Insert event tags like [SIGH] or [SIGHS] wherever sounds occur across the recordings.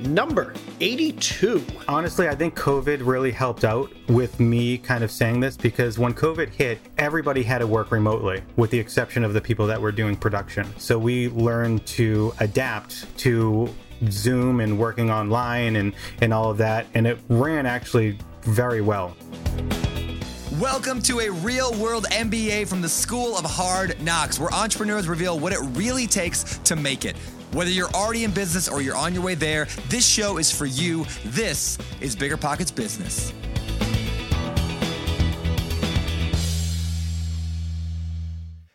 number 82. Honestly, I think COVID really helped out with me kind of saying this because when COVID hit, everybody had to work remotely, with the exception of the people that were doing production. So we learned to adapt to Zoom and working online and, and all of that. And it ran actually very well. Welcome to a real world MBA from the School of Hard Knocks, where entrepreneurs reveal what it really takes to make it. Whether you're already in business or you're on your way there, this show is for you. This is Bigger Pockets Business.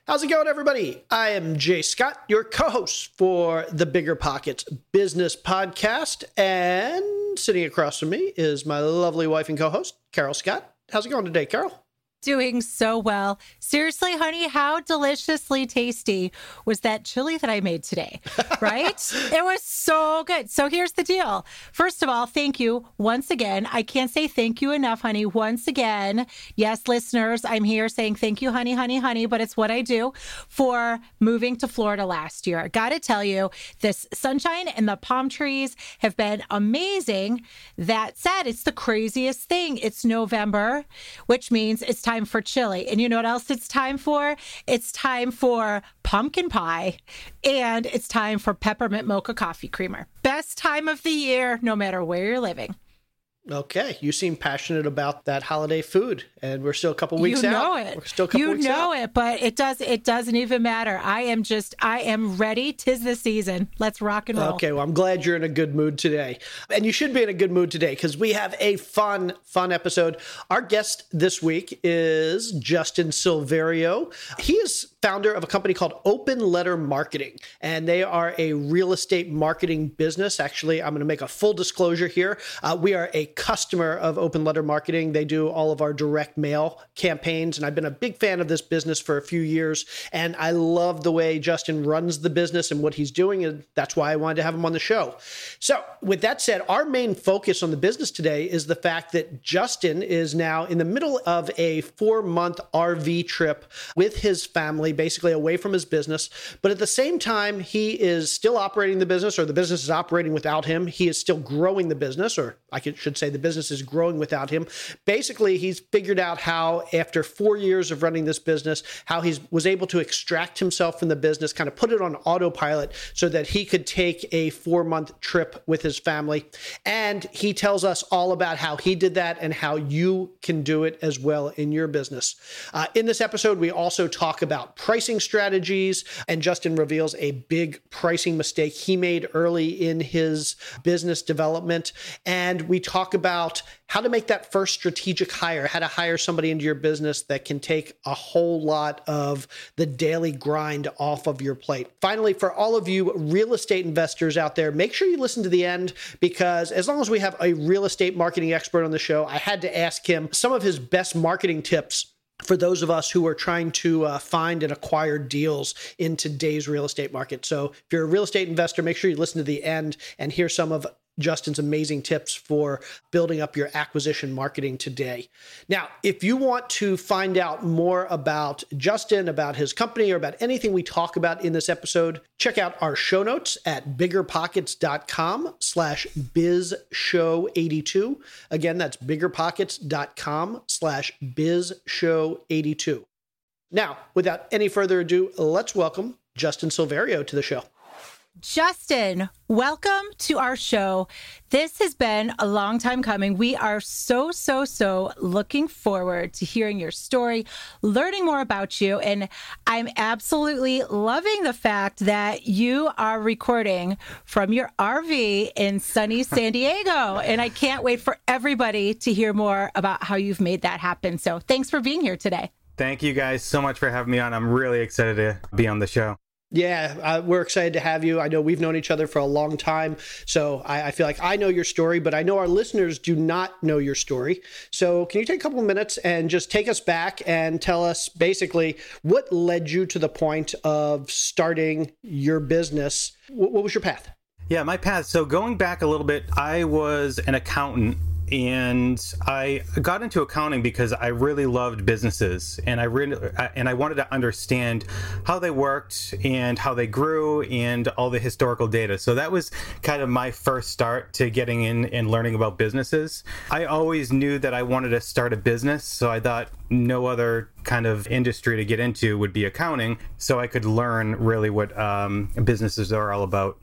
How's it going, everybody? I am Jay Scott, your co host for the Bigger Pockets Business Podcast. And sitting across from me is my lovely wife and co host, Carol Scott. How's it going today, Carol? Doing so well. Seriously, honey, how deliciously tasty was that chili that I made today? [LAUGHS] Right? it was so good. So here's the deal. First of all, thank you once again. I can't say thank you enough, honey. Once again, yes, listeners, I'm here saying thank you, honey, honey, honey, but it's what I do for moving to Florida last year. Got to tell you, this sunshine and the palm trees have been amazing. That said, it's the craziest thing. It's November, which means it's time for chili. And you know what else it's time for? It's time for pumpkin pie and it's time for peppermint mocha coffee creamer. Best time of the year, no matter where you're living. Okay, you seem passionate about that holiday food, and we're still a couple weeks you out. know it. We're still a couple you weeks know out. it, but it does. It doesn't even matter. I am just. I am ready. Tis the season. Let's rock and roll. Okay, well, I'm glad you're in a good mood today. And you should be in a good mood today because we have a fun, fun episode. Our guest this week is Justin Silverio. He is founder of a company called Open Letter Marketing, and they are a real estate marketing business. Actually, I'm going to make a full disclosure here. Uh, we are a customer of Open Letter Marketing. They do all of our direct mail campaigns, and I've been a big fan of this business for a few years. And I love the way Justin runs the business and what he's doing, and that's why I wanted to have him on the show. So, with that said, our main focus on the business today is the fact that Justin is now in the middle of a four month RV trip with his family, basically away from his business. But at the same time, he is still operating the business, or the business is operating without him. He is still growing the business, or I should say the business is growing without him. Basically, he's figured out how, after four years of running this business, how he was able to extract himself from the business, kind of put it on autopilot so that he could take a four month trip with his family. And he tells us all about how he did that and how you can do it as well in your business. Uh, in this episode, we also talk about pricing strategies, and Justin reveals a big pricing mistake he made early in his business development. And we talk about how to make that first strategic hire, how to hire somebody into your business that can take a whole lot of the daily grind off of your plate. Finally, for all of you real estate investors out there, make sure you listen to the end because as long as we have a real estate marketing expert on the show, I had to ask him some of his best marketing tips for those of us who are trying to uh, find and acquire deals in today's real estate market. So, if you're a real estate investor, make sure you listen to the end and hear some of Justin's amazing tips for building up your acquisition marketing today. Now, if you want to find out more about Justin, about his company, or about anything we talk about in this episode, check out our show notes at biggerpockets.com slash bizshow82. Again, that's biggerpockets.com slash bizshow82. Now, without any further ado, let's welcome Justin Silverio to the show. Justin, welcome to our show. This has been a long time coming. We are so, so, so looking forward to hearing your story, learning more about you. And I'm absolutely loving the fact that you are recording from your RV in sunny San Diego. And I can't wait for everybody to hear more about how you've made that happen. So thanks for being here today. Thank you guys so much for having me on. I'm really excited to be on the show. Yeah, uh, we're excited to have you. I know we've known each other for a long time, so I, I, feel like I know your story, but I know our listeners do not know your story. So, can you take a couple of minutes and just take us back and tell us basically what led you to the point of starting your business? what, what was your path? Yeah, my path. So, going back a little bit, I was an accountant and I got into accounting because I really loved businesses and I really and I wanted to understand how they worked and how they grew and all the historical data. So that was kind of my first start to getting in and learning about businesses. I always knew that I wanted to start a business, so I thought no other kind of industry to get into would be accounting, so I could learn really what um, businesses are all about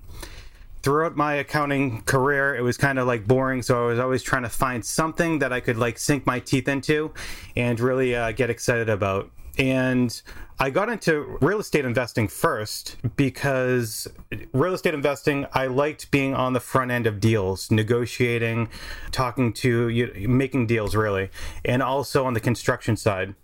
throughout my accounting career, it was kind of like boring. So I was always trying to find something that I could like sink my teeth into and really uh, get excited about. And I got into real estate investing first because real estate investing, I liked being on the front end of deals, negotiating, talking to, you, making deals really, and also on the construction side.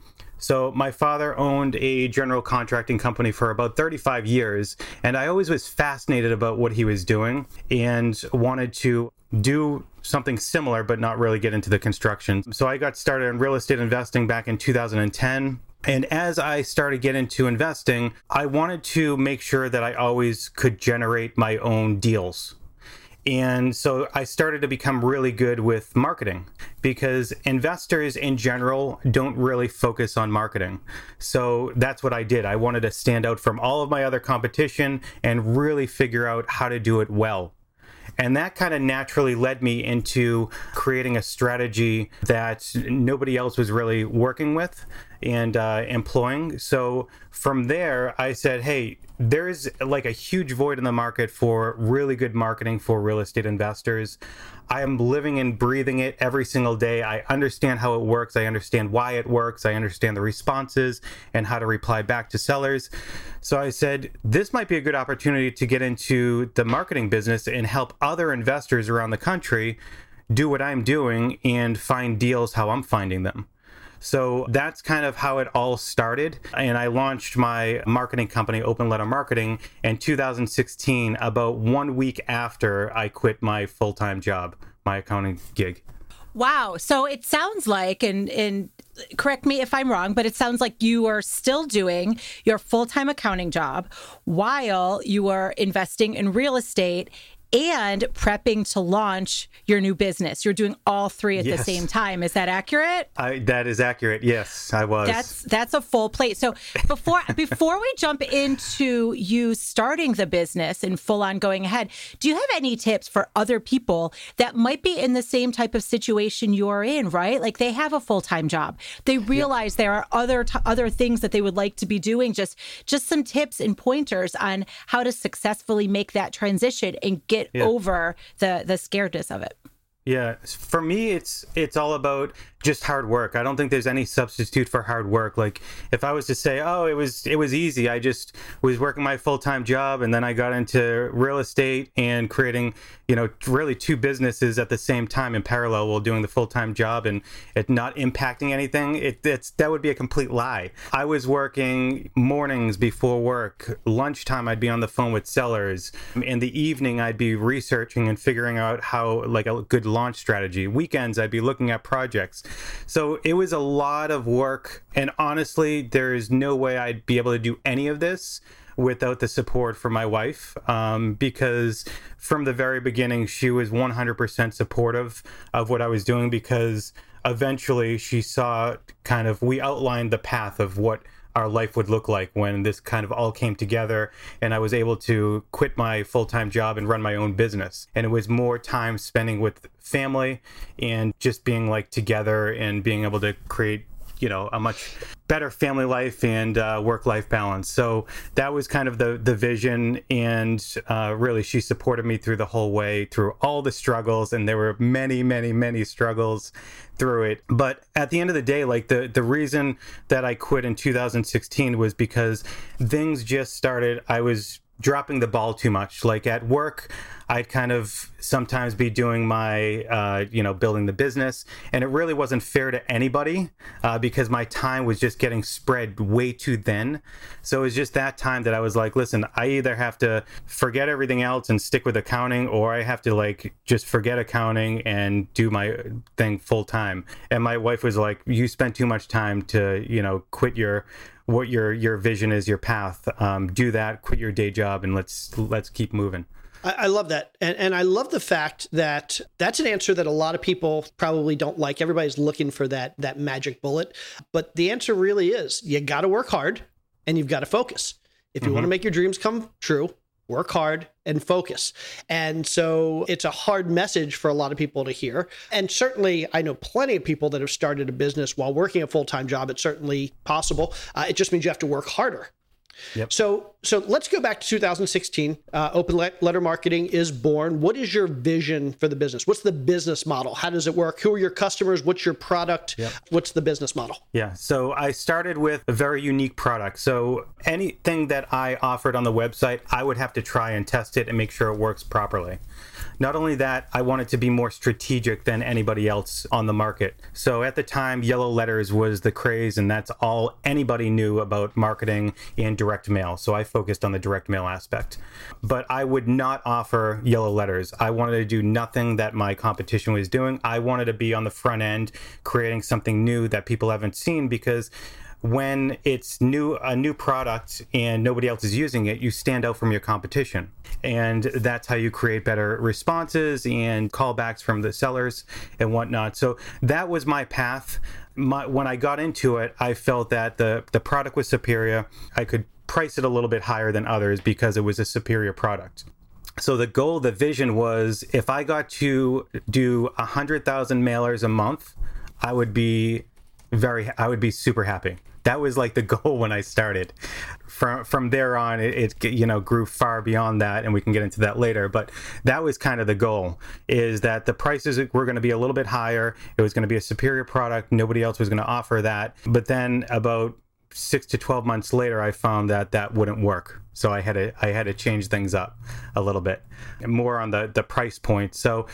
So my father owned a general contracting company for about 35 years, and I always was fascinated about what he was doing and wanted to do something similar but not really get into the construction. So I got started in real estate investing back in 2010. And as I started getting into investing, I wanted to make sure that I always could generate my own deals. And so I started to become really good with marketing because investors in general don't really focus on marketing. So that's what I did. I wanted to stand out from all of my other competition and really figure out how to do it well. And that kind of naturally led me into creating a strategy that nobody else was really working with and uh, employing. So from there, I said, hey, there's like a huge void in the market for really good marketing for real estate investors. I am living and breathing it every single day. I understand how it works. I understand why it works. I understand the responses and how to reply back to sellers. So I said, this might be a good opportunity to get into the marketing business and help other investors around the country do what I'm doing and find deals how I'm finding them. So that's kind of how it all started. And I launched my marketing company, Open Letter Marketing, in 2016, about one week after I quit my full time job, my accounting gig. Wow. So it sounds like, and, and correct me if I'm wrong, but it sounds like you are still doing your full time accounting job while you are investing in real estate and prepping to launch your new business. You're doing all three at yes. the same time. Is that accurate? I, that is accurate. Yes, I was. That's that's a full plate. So before [LAUGHS] before we jump into you starting the business and full on going ahead, do you have any tips for other people that might be in the same type of situation you're in? Right, like they have a full time job. They realize yeah. there are other t- other things that they would like to be doing. Just just some tips and pointers on how to successfully make that transition and get get yeah. over the the scaredness of it. Yeah, for me, it's it's all about just hard work. I don't think there's any substitute for hard work. Like if I was to say, "Oh, it was it was easy. I just was working my full-time job and then I got into real estate and creating, you know, really two businesses at the same time in parallel while doing the full-time job and it not impacting anything." It it's that would be a complete lie. I was working mornings before work. Lunchtime I'd be on the phone with sellers. In the evening I'd be researching and figuring out how like a good launch strategy. Weekends I'd be looking at projects so it was a lot of work. And honestly, there is no way I'd be able to do any of this without the support from my wife um, because from the very beginning she was 100% supportive of what I was doing because eventually she saw kind of we outlined the path of what our life would look like when this kind of all came together and I was able to quit my full time job and run my own business. And it was more time spending with family and just being like together and being able to create you know a much better family life and uh, work life balance. So that was kind of the the vision, and uh, really she supported me through the whole way through all the struggles, and there were many, many, many struggles through it. But at the end of the day, like the the reason that I quit in 2016 was because things just started. I was dropping the ball too much. Like at work, I'd kind of sometimes be doing my, uh, you know, building the business, and it really wasn't fair to anybody uh, because my time was just getting spread way too thin. So it was just that time that I was like, listen, I either have to forget everything else and stick with accounting, or I have to like just forget accounting and do my thing full time. And my wife was like, you spent too much time to, you know, quit your what your your vision is, your path. Um, do that, quit your day job, and let's let's keep moving. I, I love that, and and I love the fact that that's an answer that a lot of people probably don't like. Everybody's looking for that that magic bullet, but the answer really is you got to work hard and you've got to focus. If you mm-hmm. want to make your dreams come true, work hard and focus. And so it's a hard message for a lot of people to hear. And certainly, I know plenty of people that have started a business while working a full time job. It's certainly possible. Uh, it just means you have to work harder. Yep. So so let's go back to 2016. Uh, Open Letter Marketing is born. What is your vision for the business? What's the business model? How does it work? Who are your customers? What's your product? Yep. What's the business model? Yeah. So I started with a very unique product. So anything that I offered on the website, I would have to try and test it and make sure it works properly. Not only that, I wanted to be more strategic than anybody else on the market. So at the time, yellow letters was the craze, and that's all anybody knew about marketing and direct mail. So I focused on the direct mail aspect. But I would not offer yellow letters. I wanted to do nothing that my competition was doing. I wanted to be on the front end, creating something new that people haven't seen because when it's new a new product and nobody else is using it, you stand out from your competition. And that's how you create better responses and callbacks from the sellers and whatnot. So that was my path. My, when I got into it, I felt that the, the product was superior. I could price it a little bit higher than others because it was a superior product. So the goal, the vision was if I got to do 100,000 mailers a month, I would be very, I would be super happy that was like the [LAUGHS] goal when I started. From from there on, it, it, you know grew far beyond that, and we can get into that later. But that was kind of the goal: is that the prices were going to be a little bit higher. It was going to be a superior product. Nobody else was going to offer that. But then about six to 12 months later i found that that wouldn't work so i had to i had to change things up a little bit more on the the price point so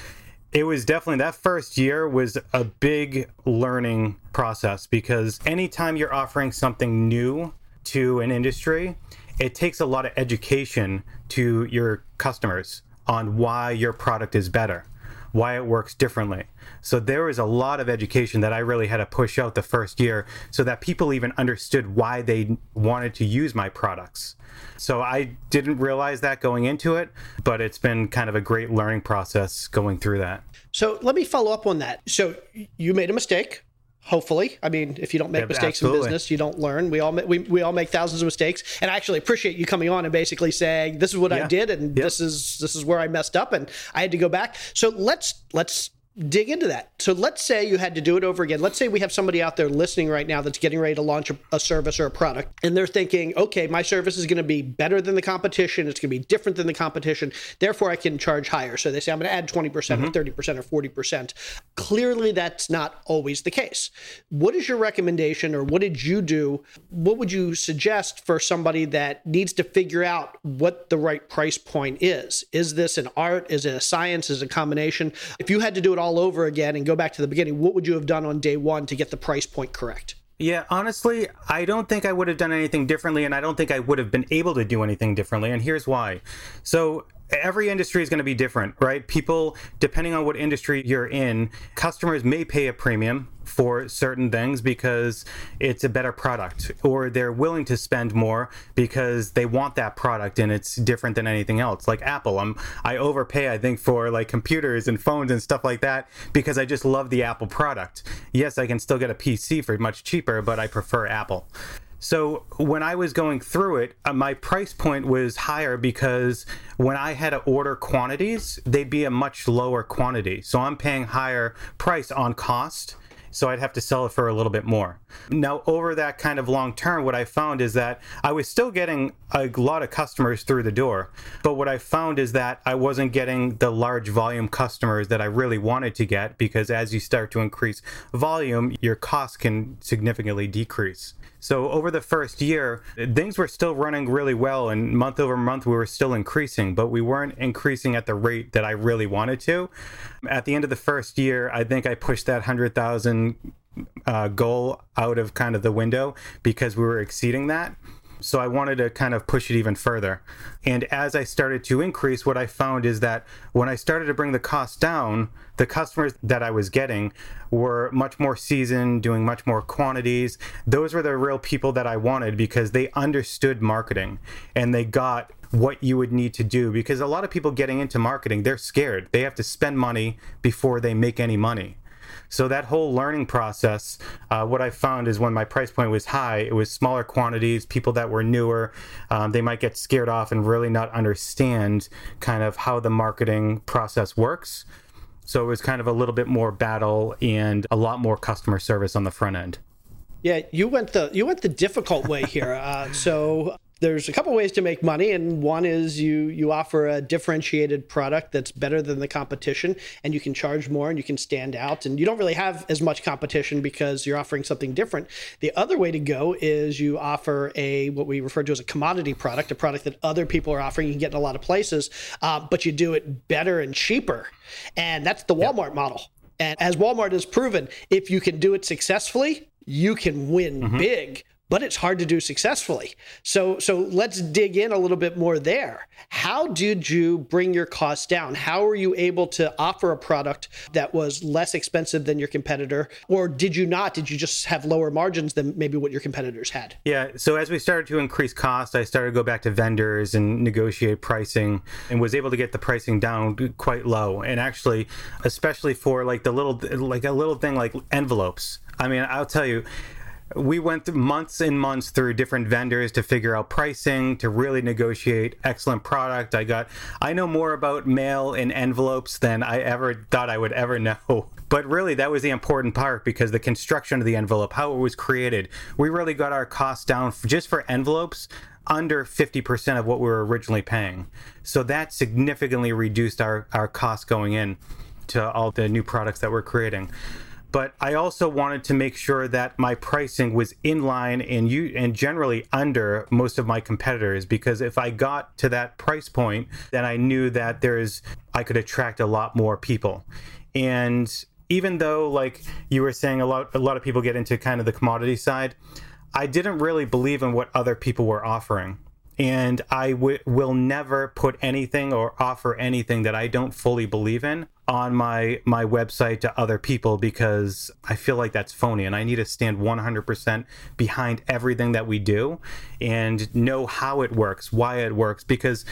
it was definitely that first year was a big learning process because anytime you're offering something new to an industry, it takes a lot of education to your customers on why your product is better, why it works differently. So there was a lot of education that I really had to push out the first year so that people even understood why they wanted to use my products. So I didn't realize that going into it, but it's been kind of a great learning process going through that. So let me follow up on that. So you made a mistake. Hopefully, I mean, if you don't make mistakes absolutely. in business, you don't learn. We all we, we all make thousands of mistakes, and I actually appreciate you coming on and basically saying this is what yeah. I did, and yep. this is this is where I messed up, and I had to go back. So let's let's dig into that. So let's say you had to do it over again. Let's say we have somebody out there listening right now that's getting ready to launch a, a service or a product, and they're thinking, okay, my service is going to be better than the competition. It's going to be different than the competition. Therefore, I can charge higher. So they say, I'm going to add 20% mm-hmm. or 30% or 40%. Clearly, that's not always the case. What is your recommendation, or what did you do? What would you suggest for somebody that needs to figure out what the right price point is? Is this an art? Is it a science? Is it a combination? If you had to do it all all over again and go back to the beginning, what would you have done on day one to get the price point correct? Yeah, honestly, I don't think I would have done anything differently, and I don't think I would have been able to do anything differently. And here's why. So, every industry is going to be different, right? People, depending on what industry you're in, customers may pay a premium for certain things because it's a better product or they're willing to spend more because they want that product and it's different than anything else. Like apple i'm i overpay i think for like computers and phones and stuff like that because i just love the apple product. Yes i can still get a pc for much cheaper but i prefer apple so when I was going through it, uh, my price point was higher because when I had to order quantities, they'd be a much lower quantity. So I'm paying higher price on cost. So I'd have to sell it for a little bit more. Now, over that kind of long term, what I found is that I was still getting a lot of customers through the door. But what I found is that I wasn't getting the large volume customers that I really wanted to get because as you start to increase volume, your cost can significantly decrease. So over the first year, things were still running really well, and month over month we were still increasing, but we weren't increasing at the rate that I really wanted to. At the end of the first year, I think I pushed that hundred thousand uh, goal out of kind of the window because we were exceeding that. So I wanted to kind of push it even further. And as I started to increase, what I found is that when I started to bring the cost down, the customers that I was getting were much more seasoned, doing much more quantities. Those were the real people that I wanted because they understood marketing and they got what you would need to do because a lot of people getting into marketing, they're scared. They have to spend money before they make any money. So that whole learning process, uh, what I found is when my price point was high, it was smaller quantities, people that were newer, um, they might get scared off and really not understand kind of how the marketing process works. So it was kind of a little bit more battle and a lot more customer service on the front end. Yeah, you went the you went the difficult way here. Uh, so there's a couple ways to make money and one is you you offer a differentiated product that's better than the competition and you can charge more and you can stand out and you don't really have as much competition because you're offering something different the other way to go is you offer a what we refer to as a commodity product a product that other people are offering you can get in a lot of places uh, but you do it better and cheaper and that's the walmart yep. model and as walmart has proven if you can do it successfully you can win mm-hmm. big but it's hard to do successfully. So so let's dig in a little bit more there. How did you bring your costs down? How were you able to offer a product that was less expensive than your competitor or did you not? Did you just have lower margins than maybe what your competitors had? Yeah, so as we started to increase cost, I started to go back to vendors and negotiate pricing and was able to get the pricing down quite low. And actually, especially for like the little like a little thing like envelopes. I mean, I'll tell you, we went through months and months through different vendors to figure out pricing to really negotiate excellent product. I got i know more about mail in envelopes than i ever thought i would ever [LAUGHS] know. But really that was the important part because the construction of the envelope how it was created we really got our costs down just for envelopes under 50% of what we were originally paying. So that significantly reduced our, our costs going in to all the new products that we're creating but I also wanted to make sure that my pricing was in line and you and generally under most of my competitors because if I got to that price point, then I knew that there's I could attract a lot more people. And even though like you were saying a lot a lot of people get into kind of the commodity side, I didn't really believe in what other people were offering and I w- will never put anything or offer anything that I don't fully believe in on my my website to other people because I feel like that's phony and I need to stand 100% behind everything that we do and know how it works, why it works because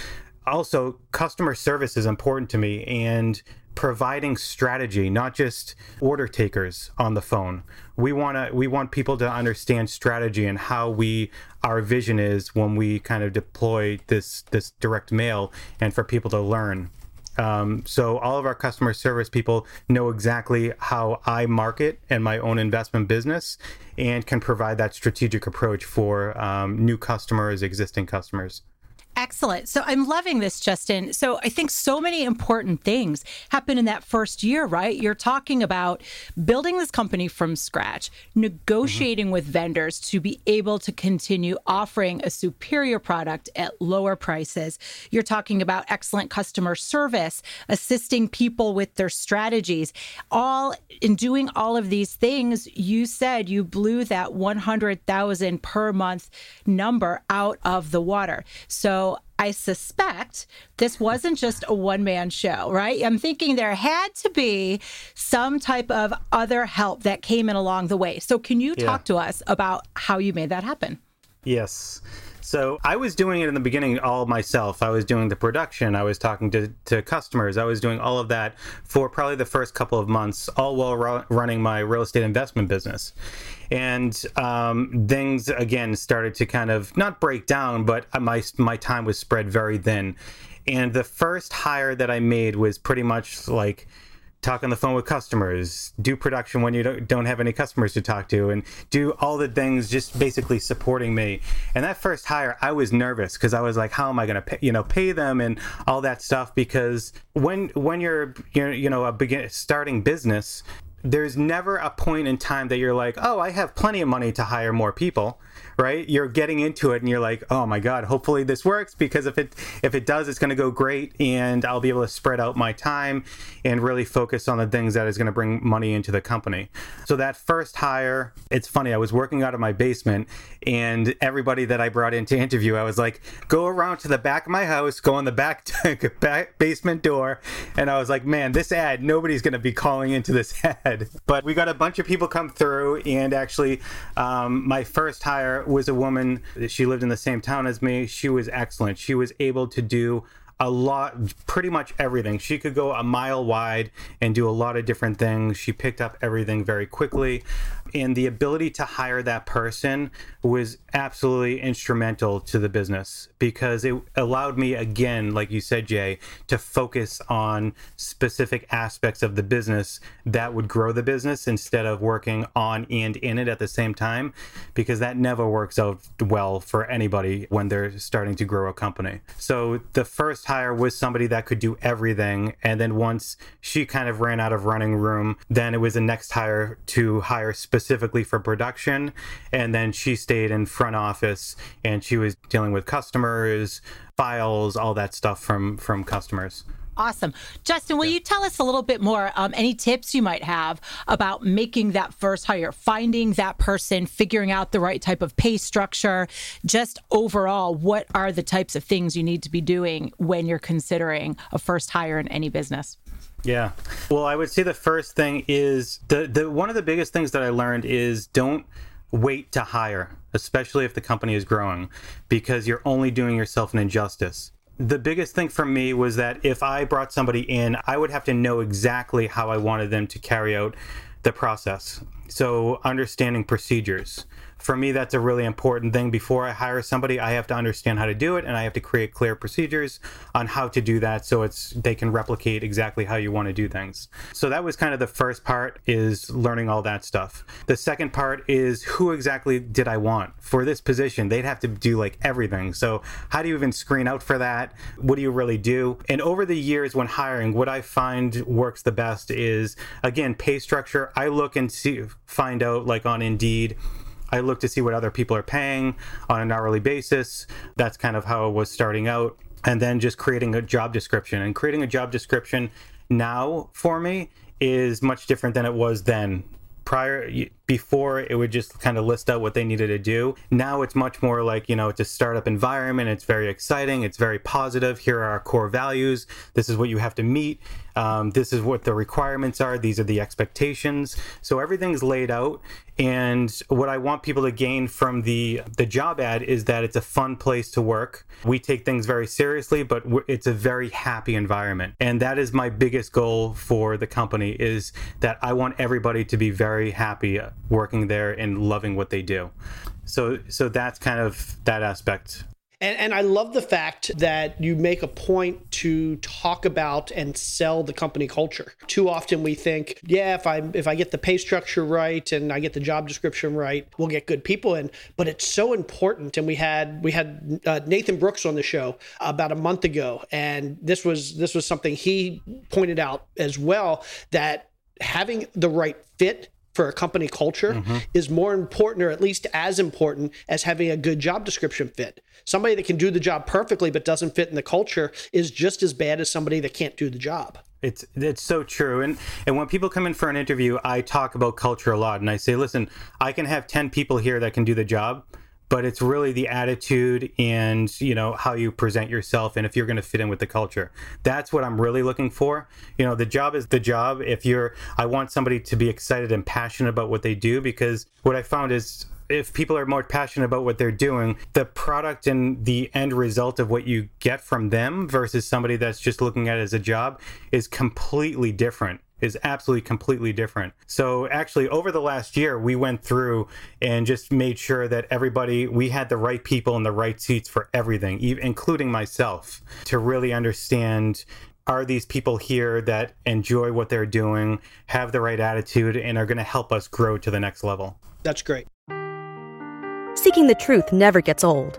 also customer service is important to me and providing strategy, not just order takers on the phone. We want to we want people to understand strategy and how we our vision is when we kind of deploy this this direct mail and for people to learn. Um, so all of our customer service people know exactly how I market and my own investment business and can provide that strategic approach for um, new customers, existing customers. Excellent. So I'm loving this, Justin. So I think so many important things happen in that first year, right? You're talking about building this company from scratch, negotiating mm-hmm. with vendors to be able to continue offering a superior product at lower prices. You're talking about excellent customer service, assisting people with their strategies. All in doing all of these things, you said you blew that 100,000 per month number out of the water. So So I suspect this wasn't just a one man show, right? I'm thinking there had to be some type of other help that came in along the way. So, can you Yeah. talk to us about how you made that happen? Yes. So I was doing it in the beginning all myself. I was doing the production. I was talking to, to customers. I was doing all of that for probably the first couple of months, all while ru- running my real estate investment business. And um, things again started to kind of not break down, but my my time was spread very thin. And the first hire that I made was pretty much like talk on the phone with customers, do production when you don't, don't have any customers to talk to, and do all the things just basically supporting me. And that first hire, I was nervous because I was like, how am I going to pay, you know, pay them and all that stuff? Because when when you're you're you know a begin starting business, there's never a point in time that you're like, oh, I have plenty of money to hire more people, right? You're getting into it and you're like, oh my God, hopefully this works because if it if it does, it's going to go great and I'll be able to spread out my time and really focus on the things that is going to bring money into the company. So that first hire, it's funny, I was working out of my basement and everybody that I brought in to interview, I was like, go around to the back of my house, go in the back, [LAUGHS] back basement door, and I was like, man, this ad, nobody's going to be calling into this [LAUGHS] ad. But we got a bunch of people come through, and actually, um, my first hire was a woman. She lived in the same town as me. She was excellent. She was able to do a lot, pretty much everything. She could go a mile wide and do a lot of different things. She picked up everything very quickly. And the ability to hire that person was absolutely instrumental to the business because it allowed me, again, like you said, Jay, to focus on specific aspects of the business that would grow the business instead of working on and in it at the same time because that never works out well for anybody when they're starting to grow a company. So the first hire was somebody that could do everything. And then once she kind of ran out of running room, then it was the next hire to hire specifically for production. And then she stayed in front office and she was dealing with customers, files, all that stuff from from customers. Awesome. Justin, will you tell us a little bit more? Um, any tips you might have about making that first hire, finding that person, figuring out the right type of pay structure, just overall, what are the types of things you need to be doing when you're considering a first hire in any business? Yeah. Well, I would say the first thing is the, the one of the biggest things that I learned is don't wait to hire, especially if the company is growing, because you're only doing yourself an injustice. The biggest thing for me was that if I brought somebody in, I would have to know exactly how I wanted them to carry out the process. So, understanding procedures. For me, that's a really important thing. Before I hire somebody, I have to understand how to do it and I have to create clear procedures on how to do that so it's they can replicate exactly how you want to do things. So that was kind of the first part is learning all that stuff. The second part is who exactly did I want for this position? They'd have to do like everything. So how do you even screen out for that? What do you really do? And over the years when hiring, what I find works the best is again pay structure. I look and see find out like on Indeed I look to see what other people are paying on an hourly basis. That's kind of how it was starting out. And then just creating a job description. And creating a job description now for me is much different than it was then. Prior, before it would just kind of list out what they needed to do. Now it's much more like, you know, it's a startup environment. It's very exciting. It's very positive. Here are our core values. This is what you have to meet. Um, this is what the requirements are. These are the expectations. So everything's laid out. And what I want people to gain from the the job ad is that it's a fun place to work. We take things very seriously, but it's a very happy environment. And that is my biggest goal for the company is that I want everybody to be very happy working there and loving what they do. So so that's kind of that aspect. And, and I love the fact that you make a point to talk about and sell the company culture. Too often we think, yeah, if I if I get the pay structure right and I get the job description right, we'll get good people in. But it's so important. And we had we had uh, Nathan Brooks on the show about a month ago, and this was this was something he pointed out as well that having the right fit for a company culture mm-hmm. is more important or at least as important as having a good job description fit. Somebody that can do the job perfectly but doesn't fit in the culture is just as bad as somebody that can't do the job. It's it's so true. And and when people come in for an interview, I talk about culture a lot and I say, "Listen, I can have 10 people here that can do the job, but it's really the attitude and you know how you present yourself and if you're going to fit in with the culture. That's what i'm really looking for. You know the job is the job. If you're i want somebody to be excited and passionate about what they do because what i found is if people are more passionate about what they're doing, the product and the end result of what you get from them versus somebody that's just looking at it as a job is completely different is absolutely completely different. So actually over the last year we went through and just made sure that everybody we had the right people in the right seats for everything, including myself, to really understand are these people here that enjoy what they're doing, have the right attitude and are going to help us grow to the next level. That's great. Seeking the truth never gets old.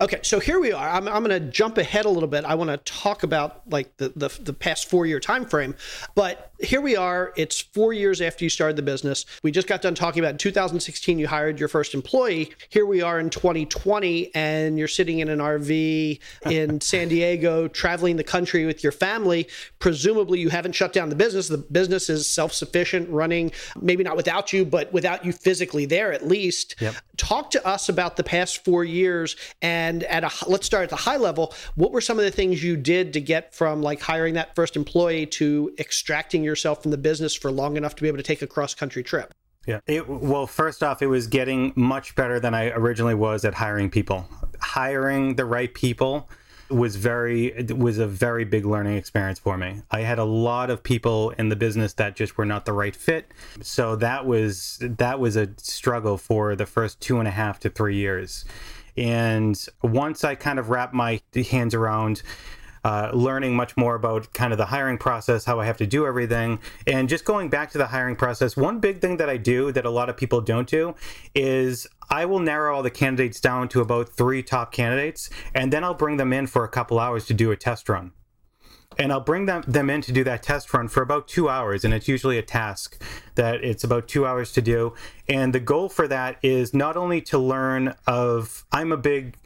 Okay, so here we are. I'm, I'm going to jump ahead a little bit. I want to talk about like the, the, the past four year time frame, but here we are. It's four years after you started the business. We just got done talking about in 2016 you hired your first employee. Here we are in 2020, and you're sitting in an RV [LAUGHS] in San Diego, traveling the country with your family. Presumably, you haven't shut down the business. The business is self sufficient, running maybe not without you, but without you physically there at least. Yep. Talk to us about the past four years and and at a let's start at the high level. What were some of the things you did to get from like hiring that first employee to extracting yourself from the business for long enough to be able to take a cross country trip? Yeah. It, well, first off, it was getting much better than I originally was at hiring people. Hiring the right people was very was a very big learning experience for me. I had a lot of people in the business that just were not the right fit. So that was that was a struggle for the first two and a half to three years. And once I kind of wrap my hands around uh, learning much more about kind of the hiring process, how I have to do everything. And just going back to the hiring process, one big thing that I do that a lot of people don't do is I will narrow all the candidates down to about three top candidates, and then I'll bring them in for a couple hours to do a test run and I'll bring them them in to do that test run for about two hours, and it's usually a task that it's about two hours to do. And the goal for that is not only to learn of I'm a big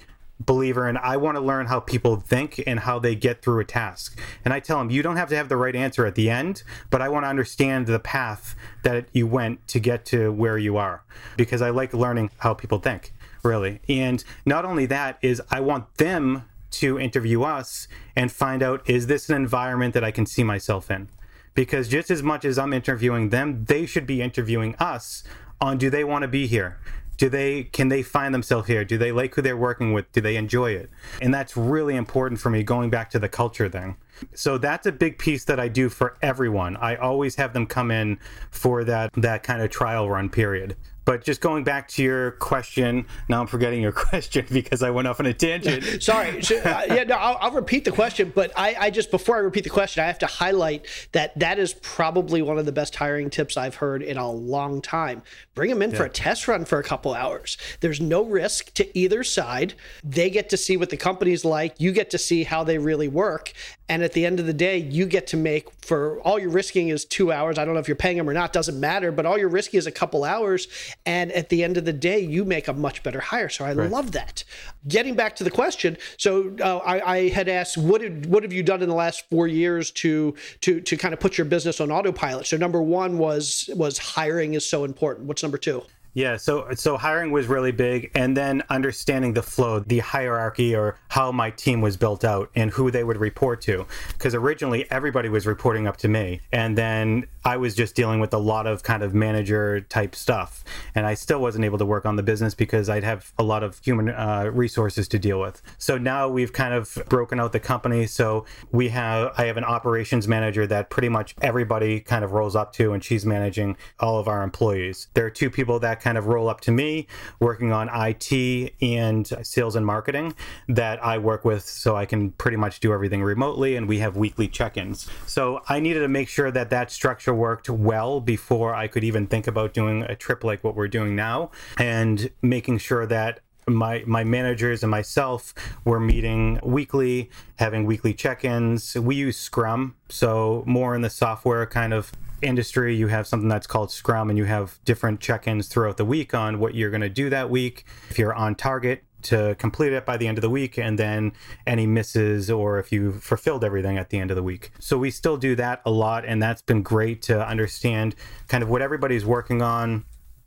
believer and I want to learn how people think and how they get through a task. And I tell them, you don't have to have the right answer at the end, but I want to understand the path that you went to get to where you are because I like learning how people think, really. And not only that is I want them to interview us and find out is this an environment that I can see myself in? Because just as much as I'm interviewing them, they should be interviewing us on do they want to be here? Do they can they find themselves here? Do they like who they're working with? Do they enjoy it? And that's really important for me going back to the culture thing. So that's a big piece that I do for everyone. I always have them come in for that that kind of trial run period. But just going back to your question, now I'm forgetting your [LAUGHS] question because I went off on a tangent. [LAUGHS] Sorry. uh, yeah, no, I'll, I'll, repeat the question, but I, I, just before I repeat the question, I have to highlight that that is probably one of the best hiring tips I've heard in a long time. Bring them in yeah. for a test run for a couple hours. There's no risk to either side. They get to see what the company's like. You get to see how they really work, and at the end of the day, you get to make for all you're risking is two hours. I don't know if you're paying them or not, doesn't matter, but all you're risking is a couple hours and at the end of the day, you make a much better hire. So I right. love that. Getting back to the question, so uh, I, I, had asked, what did what have you done in the last four years to to to kind of put your business on autopilot? So number one was was hiring is so important. What's number two? Yeah, so so hiring was really big and then understanding the flow, the hierarchy or how my team was built out and who they would report to. Because originally everybody was reporting up to me and then I was just dealing with a lot of kind of manager type stuff and I still wasn't able to work on the business because I'd have a lot of human uh, resources to deal with. So now we've kind of broken out the company so we have I have an operations manager that pretty much everybody kind of rolls up to and she's managing all of our employees. There are two people that kind of roll up to me working on IT and sales and marketing that I work with so I can pretty much do everything remotely and we have weekly check-ins. So I needed to make sure that that structure worked well before I could even think about doing a trip like what we're doing now and making sure that my my managers and myself were meeting weekly, having weekly check-ins. We use Scrum, so more in the software kind of industry, you have something that's called Scrum, and you have different check-ins throughout the week on what you're going to do that week. If you're on target, to complete it by the end of the week and then any misses or if you fulfilled everything at the end of the week. So we still do that a lot and that's been great to understand kind of what everybody's working on,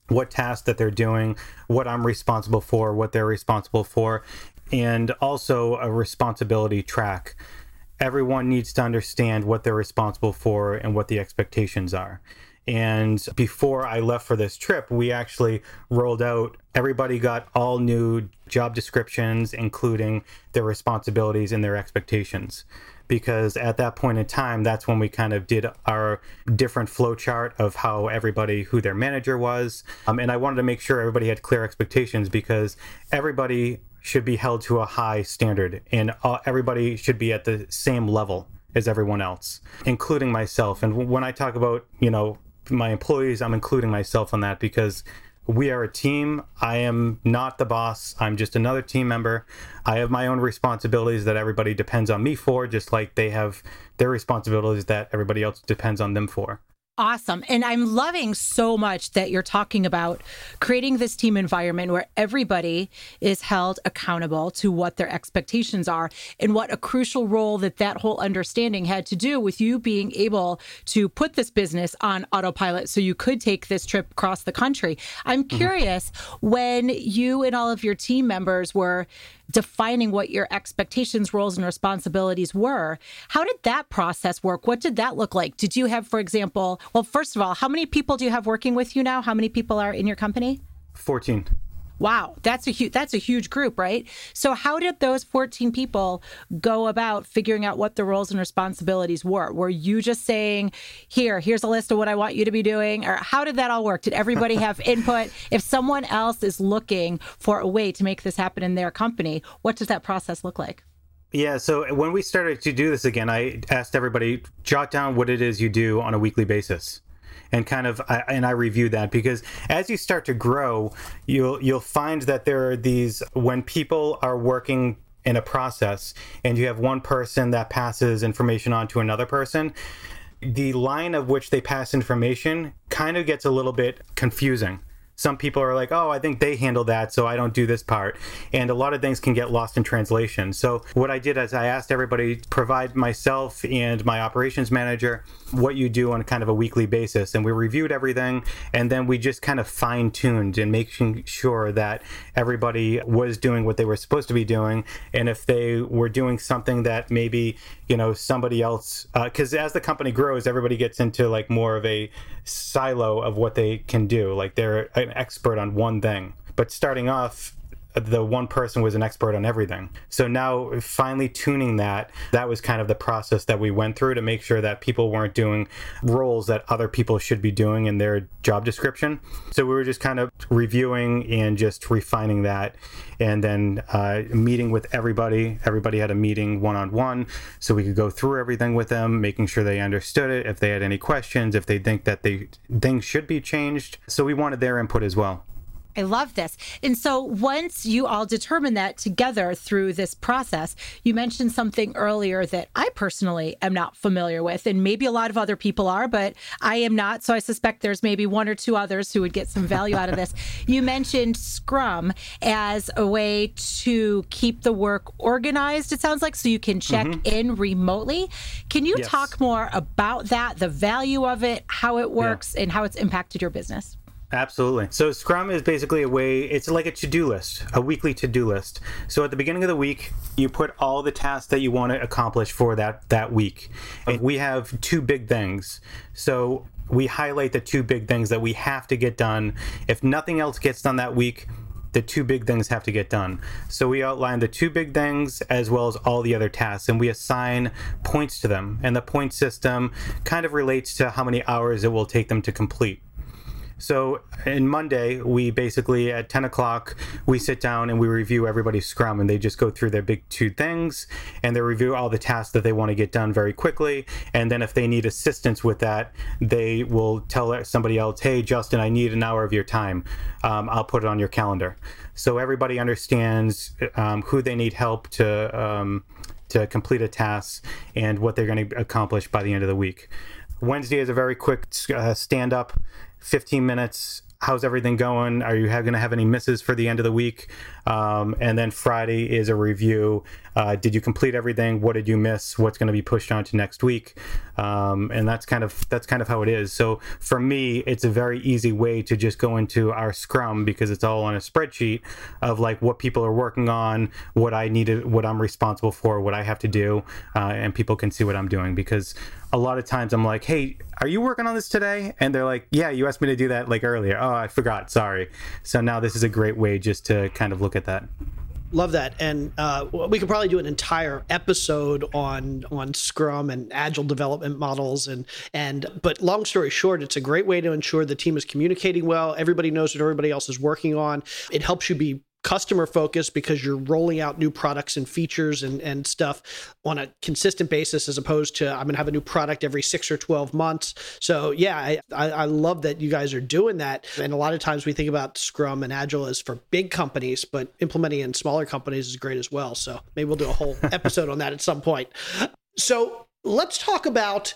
what tasks that they're doing, what I'm responsible for, what they're responsible for, and also a responsibility track. Everyone needs to understand what they're responsible for and what the expectations are. And before I left for this trip, we actually rolled out, everybody got all new job descriptions, including their responsibilities and their expectations because at that point in time, that's when we kind of did our different flow chart of how everybody, who their manager was. Um, and I wanted to make sure everybody had clear expectations because everybody should be held to a high standard and everybody should be at the same level as everyone else, including myself. And when I talk about, you know, my employees, I'm including myself on that because we are a team. I am not the boss. I'm just another team member. I have my own responsibilities that everybody depends on me for, just like they have their responsibilities that everybody else depends on them for. Awesome. And I'm loving so much that you're talking about creating this team environment where everybody is held accountable to what their expectations are and what a crucial role that that whole understanding had to do with you being able to put this business on autopilot so you could take this trip across the country. I'm mm-hmm. curious mm-hmm. when you and all of your team members were defining what your expectations, roles, and responsibilities were. How did that process work? What did that look like? Did you have, for example, well, first of all, how many people do you have working with you now? How many people are in your company? 14. Wow, that's a huge that's a huge group, right? So how did those 14 people go about figuring out what the roles and responsibilities were? Were you just saying, "Here, here's a list of what I want you to be doing?" Or how did that all work? Did everybody have [LAUGHS] input? If someone else is looking for a way to make this happen in their company, what does that process look like? Yeah, so when we started to do this again, I asked everybody jot down what it is you do on a weekly basis. And kind of I, and I review that because as you start to grow, you'll you'll find that there are these when people are working in a process and you have one person that passes information on to another person, the line of which they pass information kind of gets a little bit confusing some people are like, oh, I think they handle that, so I don't do this part. And a lot of things can get lost in translation. So, what I did is I asked everybody provide myself and my operations manager what you do on kind of a weekly basis. And we reviewed everything, and then we just kind of fine tuned and making sure that everybody was doing what they were supposed to be doing. And if they were doing something that maybe, you know, somebody else, because uh, as the company grows, everybody gets into like more of a silo of what they can do. Like they're an expert on one thing. But starting off, the one person was an expert on everything. So now finally tuning that, that was kind of the process that we went through to make sure that people weren't doing roles that other people should be doing in their job description. So we were just kind of reviewing and just refining that and then uh, meeting with everybody. Everybody had a meeting one on one so we could go through everything with them, making sure they understood it, if they had any questions, if they think that they things should be changed. So we wanted their input as well. I love this. And so once you all determine that together through this process, you mentioned something earlier that I personally am not familiar with, and maybe a lot of other people are, but I am not. So I suspect there's maybe one or two others who would get some value out of this. [LAUGHS] You mentioned Scrum as a way to keep the work organized, it sounds like, so you can check mm-hmm. in remotely. Can you yes. talk more about that, the value of it, how it works, yeah. and how it's impacted your business? Absolutely. So Scrum is basically a way, it's like a to do list, a weekly to do list. So at the beginning of the week, you put all the tasks that you want to accomplish for that, that week. And we have two big things. So we highlight the two big things that we have to get done. If nothing else gets done that week, the two big things have to get done. So we outline the two big things as well as all the other tasks, and we assign points to them. And the point system kind of relates to how many hours it will take them to complete. So in Monday, we basically at 10 o'clock, we sit down and we review everybody's scrum and they just go through their big two things and they review all the tasks that they want to get done very quickly. And then if they need assistance with that, they will tell somebody else, hey, Justin, I need an hour of your time. Um, I'll put it on your calendar. So everybody understands um, who they need help to. Um, to complete a task and what they're going to accomplish by the end of the week. Wednesday is a very quick uh, stand up, 15 minutes. How's everything going? Are you going to have any misses for the end of the week? Um, and then Friday is a review. Uh, did you complete everything? What did you miss? What's going to be pushed on to next week? Um, and that's kind of that's kind of how it is. So for me, it's a very easy way to just go into our Scrum because it's all on a spreadsheet of like what people are working on, what I need to, what I'm responsible for, what I have to do, uh, and people can see what I'm doing. Because a lot of times I'm like, hey, are you working on this today? And they're like, yeah, you asked me to do that like earlier. Oh, I forgot. Sorry. So now this is a great way just to kind of look at that love that and uh, we could probably do an entire episode on on scrum and agile development models and and but long story short it's a great way to ensure the team is communicating well everybody knows what everybody else is working on it helps you be customer focused because you're rolling out new products and features and, and stuff on a consistent basis as opposed to I'm going to have a new product every six or 12 months. So, yeah, I, I love that you guys are doing that. And a lot of times we think about Scrum and Agile as for big companies, but implementing in smaller companies is great as well. So, maybe we'll do a whole [LAUGHS] episode on that at some point. So, let's talk about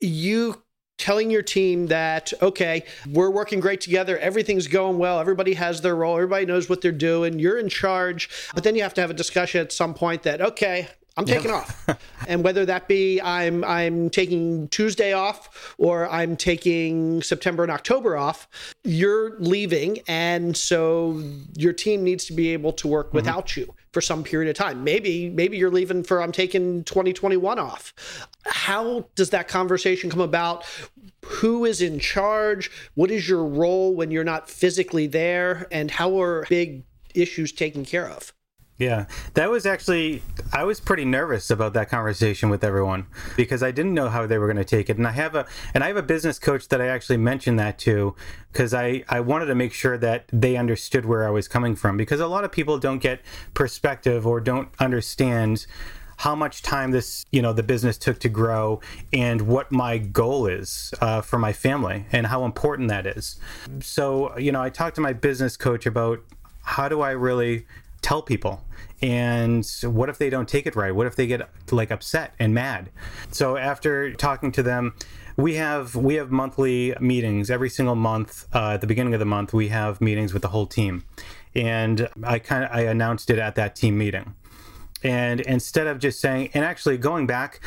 you telling your team that okay we're working great together everything's going well everybody has their role everybody knows what they're doing you're in charge but then you have to have a discussion at some point that okay I'm taking yep. off. [LAUGHS] and whether that be I'm I'm taking Tuesday off or I'm taking September and October off, you're leaving and so your team needs to be able to work mm-hmm. without you for some period of time. Maybe maybe you're leaving for I'm taking 2021 off. How does that conversation come about? Who is in charge? What is your role when you're not physically there and how are big issues taken care of? Yeah, that was actually, I was pretty nervous about that conversation with everyone because I didn't know how they were going to take it. And I have a, and I have a business coach that I actually mentioned that to because I, I wanted to make sure that they understood where I was coming from because a lot of people don't get perspective or don't understand how much time this you know the business took to grow and what my goal is uh, for my family and how important that is so you know i talked to my business coach about how do i really tell people. And what if they don't take it right? What if they get like upset and mad? So after talking to them we have we have monthly meetings. Every single month uh, at the beginning of the month we have meetings with the whole team. And i kind of i announced it at that team meeting. And instead of just saying and actually going back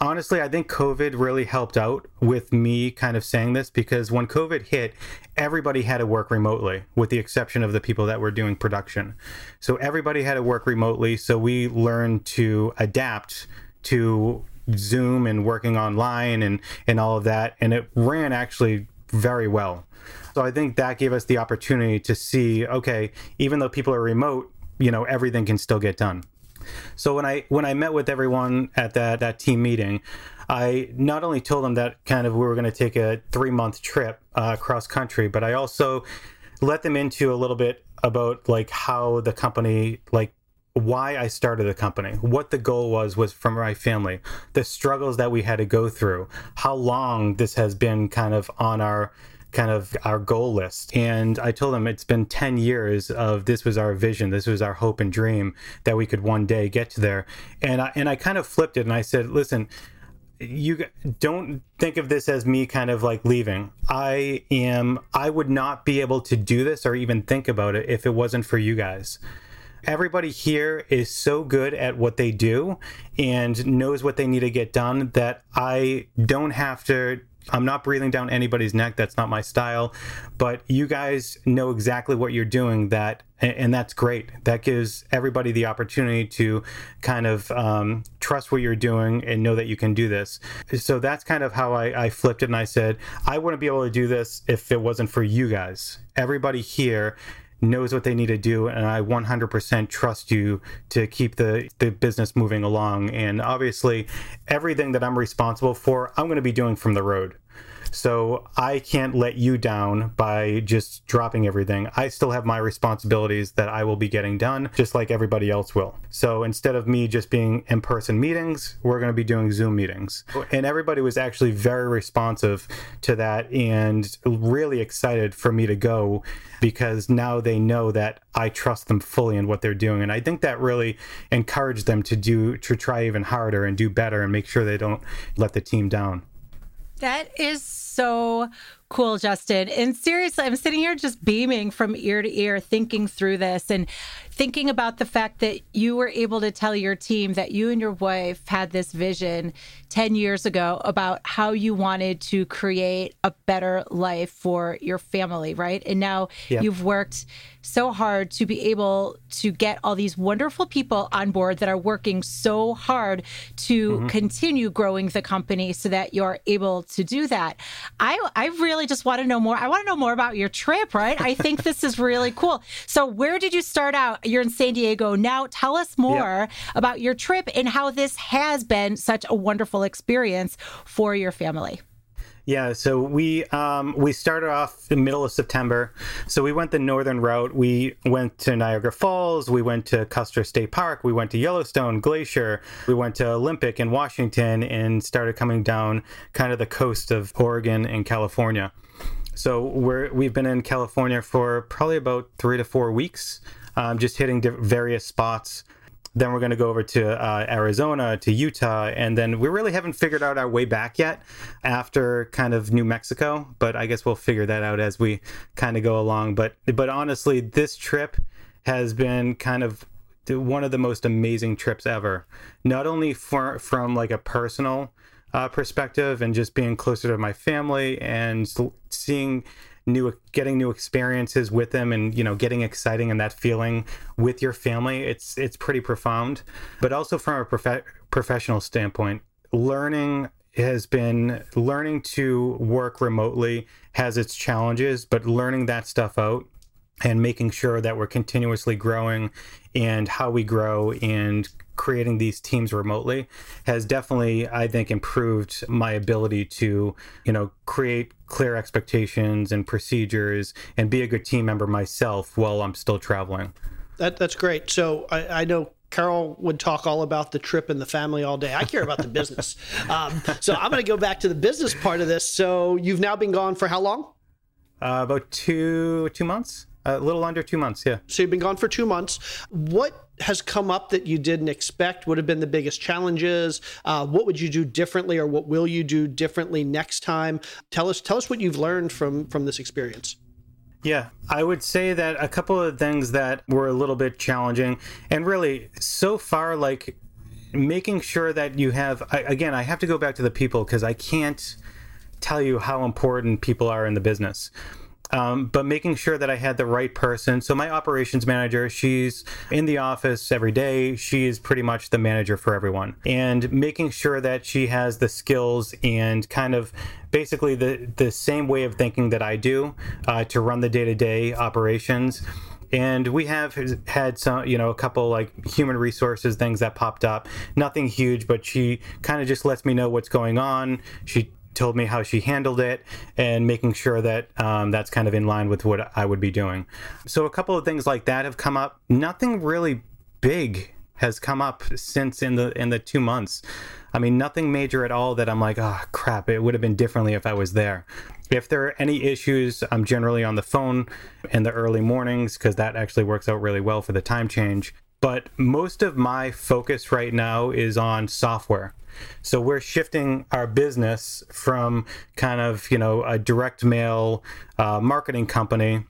honestly, I think COVID really helped out with me kind of saying this because when COVID hit, everybody had to work remotely, with the exception of the people that were doing production. So everybody had to work remotely. So we learned to adapt to Zoom and working online and, and all of that. And it ran actually very well. So I think that gave us the opportunity to see okay, even though people are remote, you know, everything can still get done. So when I when I met with everyone at that that team meeting, I not only told them that kind of we were going to take a three month trip uh, cross country, but I also let them into a little bit about like how the company like why I started the company, what the goal was was from my family, the struggles that we had to go through, how long this has been kind of on our kind of our goal list. And I told them it's been 10 years of this was our vision, this was our hope and dream that we could one day get to there. And I, and I kind of flipped it and I said, listen, you don't think of this as me kind of like leaving. I am, I would not be able to do this or even think about it if it wasn't for you guys everybody here is so good at what they do and knows what they need to get done that I don't have to I'm not breathing down anybody's neck. That's not my style. But you guys know exactly what you're doing. That and that's great. That gives everybody the opportunity to kind of um, trust what you're doing and know that you can do this. So that's kind of how I, I flipped it, and I said I wouldn't be able to do this if it wasn't for you guys. Everybody here knows what they need to do and i 100% trust you to keep the, the business moving along. And obviously everything that i'm responsible for i'm going to be doing from the road So I can't let you down by just dropping everything. I still have my responsibilities that I will be getting done, just like everybody else will. So instead of me just being in person meetings, we're going to be doing Zoom meetings. And everybody was actually very responsive to that and really excited for me to go because now they know that I trust them fully in what they're doing. And I think that really encouraged them to do, to try even harder and do better and make sure they don't let the team down. That is so cool, Justin. And seriously, I'm sitting here just beaming from ear to ear, thinking through this and thinking about the fact that you were able to tell your team that you and your wife had this vision 10 years ago about how you wanted to create a better life for your family, right? And now yeah. you've worked so hard to be able to get all these wonderful people on board that are working so hard to mm-hmm. continue growing the company so that you're able to do that. I I really just want to know more. I want to know more about your trip, right? I think [LAUGHS] this is really cool. So where did you start out? You're in San Diego. Now tell us more about your trip and how this has been such a wonderful experience for your family. Yeah, so we um, we started off in the middle of September. So we went the northern route. We went to Niagara Falls. We went to Custer State Park. We went to Yellowstone Glacier. We went to Olympic in Washington and started coming down kind of the coast of Oregon and California. So we're we've been in California for probably about three to four weeks, um, just hitting various spots then we're going to go over to uh, Arizona, to Utah, and then we really haven't figured out our way back yet after kind of New Mexico. But I guess we'll figure that out as we kind of go along. But but honestly, this trip has been kind of one of the most amazing trips ever. Not only for, from like a personal uh, perspective and just being closer to my family and seeing new getting new experiences with them and you know getting exciting and that feeling with your family it's it's pretty profound. But also from a prof- professional standpoint learning has been learning to work remotely has its challenges but learning that stuff out and making sure that we're continuously growing and how we grow and creating these teams remotely has definitely i think improved my ability to you know create clear expectations and procedures and be a good team member myself while i'm still traveling that, that's great so I, I know Carol would talk all about the trip and the family all day. I care about the [LAUGHS] business. Um, so I'm going to go back to the business part of this. So you've now been gone for how long? Uh, about two two months. A little under two months, yeah. So you've been gone for two months. What has come up that you didn't expect? Would have been the biggest challenges? Uh, what would you do differently, or what will you do differently next time? Tell us, tell us what you've learned from from this experience. Yeah, I would say that a couple of things that were a little bit challenging, and really so far, like making sure that you have. I, again, I have to go back to the people because I can't tell you how important people are in the business. Um, but making sure that I had the right person. So my operations manager, she's in the office every day. She's pretty much the manager for everyone, and making sure that she has the skills and kind of basically the the same way of thinking that I do uh, to run the day to day operations and we have had some you know a couple like human resources things that popped up nothing huge but she kind of just lets me know what's going on she told me how she handled it and making sure that um, that's kind of in line with what I would be doing. So a couple of things like that have come up. Nothing really big has come up since in the in the two months. I mean, nothing major at all that I'm like, oh crap, it would have been differently if I was there. If there are any issues, I'm generally on the phone in the early mornings because that actually works out really well for the time change. But most of my focus right now is on software. So we're shifting our business from kind of, you know, a direct mail uh, marketing company.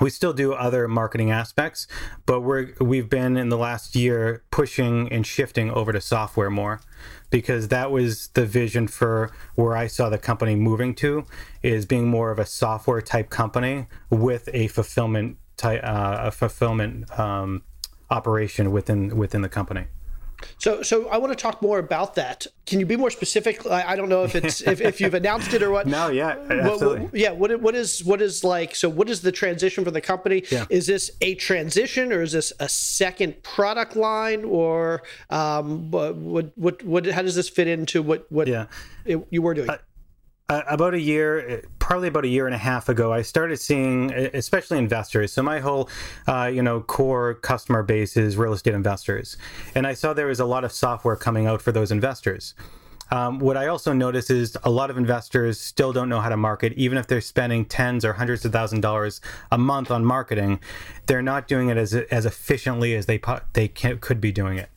We still do other marketing aspects but we're we've been in the last year pushing and shifting over to software more because that was the vision for where I saw the company moving to is being more of a software type company with a fulfillment type uh, a fulfillment um, operation within within the company so, so I want to talk more about that. Can you be more specific? I, I don't know if it's if, if you've [LAUGHS] announced it or what. No, yeah, absolutely. What, yeah, what what is what is like? So, what is the transition for the company? Yeah. Is this a transition, or is this a second product line, or um, what what what? How does this fit into what what yeah. it, you were doing? Uh, uh, about a year, probably about a year and a half ago, I started seeing, especially investors. So my whole, uh, you know, core customer base is real estate investors, and I saw there was a lot of software coming out for those investors. Um, what I also notice is a lot of investors still don't know how to market, even if they're spending tens or hundreds of thousand dollars a month on marketing. They're not doing it as as efficiently as they they can, could be doing it.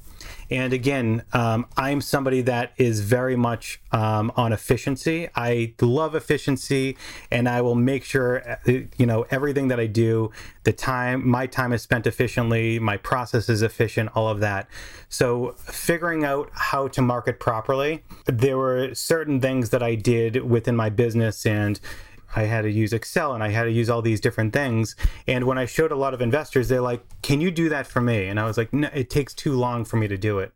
And again, um, I'm somebody that is very much um, on efficiency. I love efficiency, and I will make sure, uh, you know, everything that I do, the time, my time is spent efficiently, my process is efficient, all of that. So, figuring out how to market properly, there were certain things that I did within my business and I had to use Excel and I had to use all these different things. And when I showed a lot of investors, they're like, "Can you do that for me?" And I was like, "No, it takes too long for me to do it."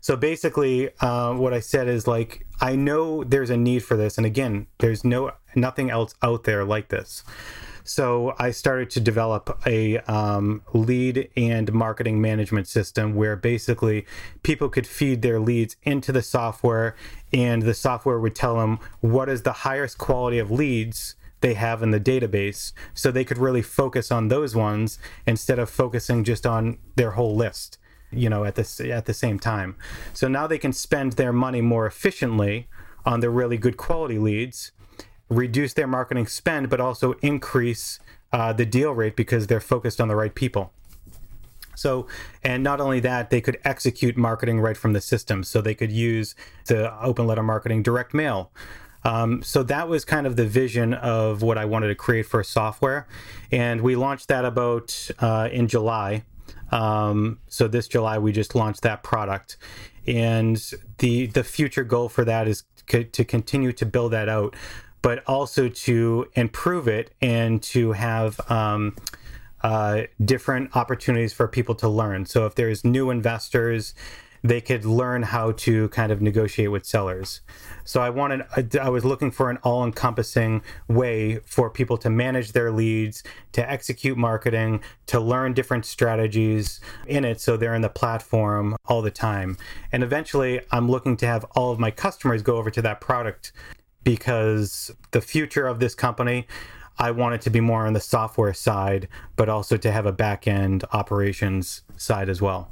So basically, uh, what I said is like, I know there's a need for this, and again, there's no nothing else out there like this. So I started to develop a um, lead and marketing management system where basically people could feed their leads into the software, and the software would tell them what is the highest quality of leads they have in the database. So they could really focus on those ones instead of focusing just on their whole list you know at this at the same time. So now they can spend their money more efficiently on the really good quality leads reduce their marketing spend, but also increase uh, the deal rate because they're focused on the right people. So, and not only that, they could execute marketing right from the system. So they could use the open letter marketing direct mail. Um, so that was kind of the vision of what I wanted to create for software. And we launched that about uh, in July. Um, so this July, we just launched that product. And the, the future goal for that is co- to continue to build that out but also to improve it and to have um, uh, different opportunities for people to learn. So if there's new investors, they could learn how to kind of negotiate with sellers. So I wanted, I was looking for an all encompassing way for people to manage their leads, to execute marketing, to learn different strategies in it so they're in the platform all the time. And eventually, I'm looking to have all of my customers go over to that product because the future of this company, I want it to be more on the software side, but also to have a back end operations side as well.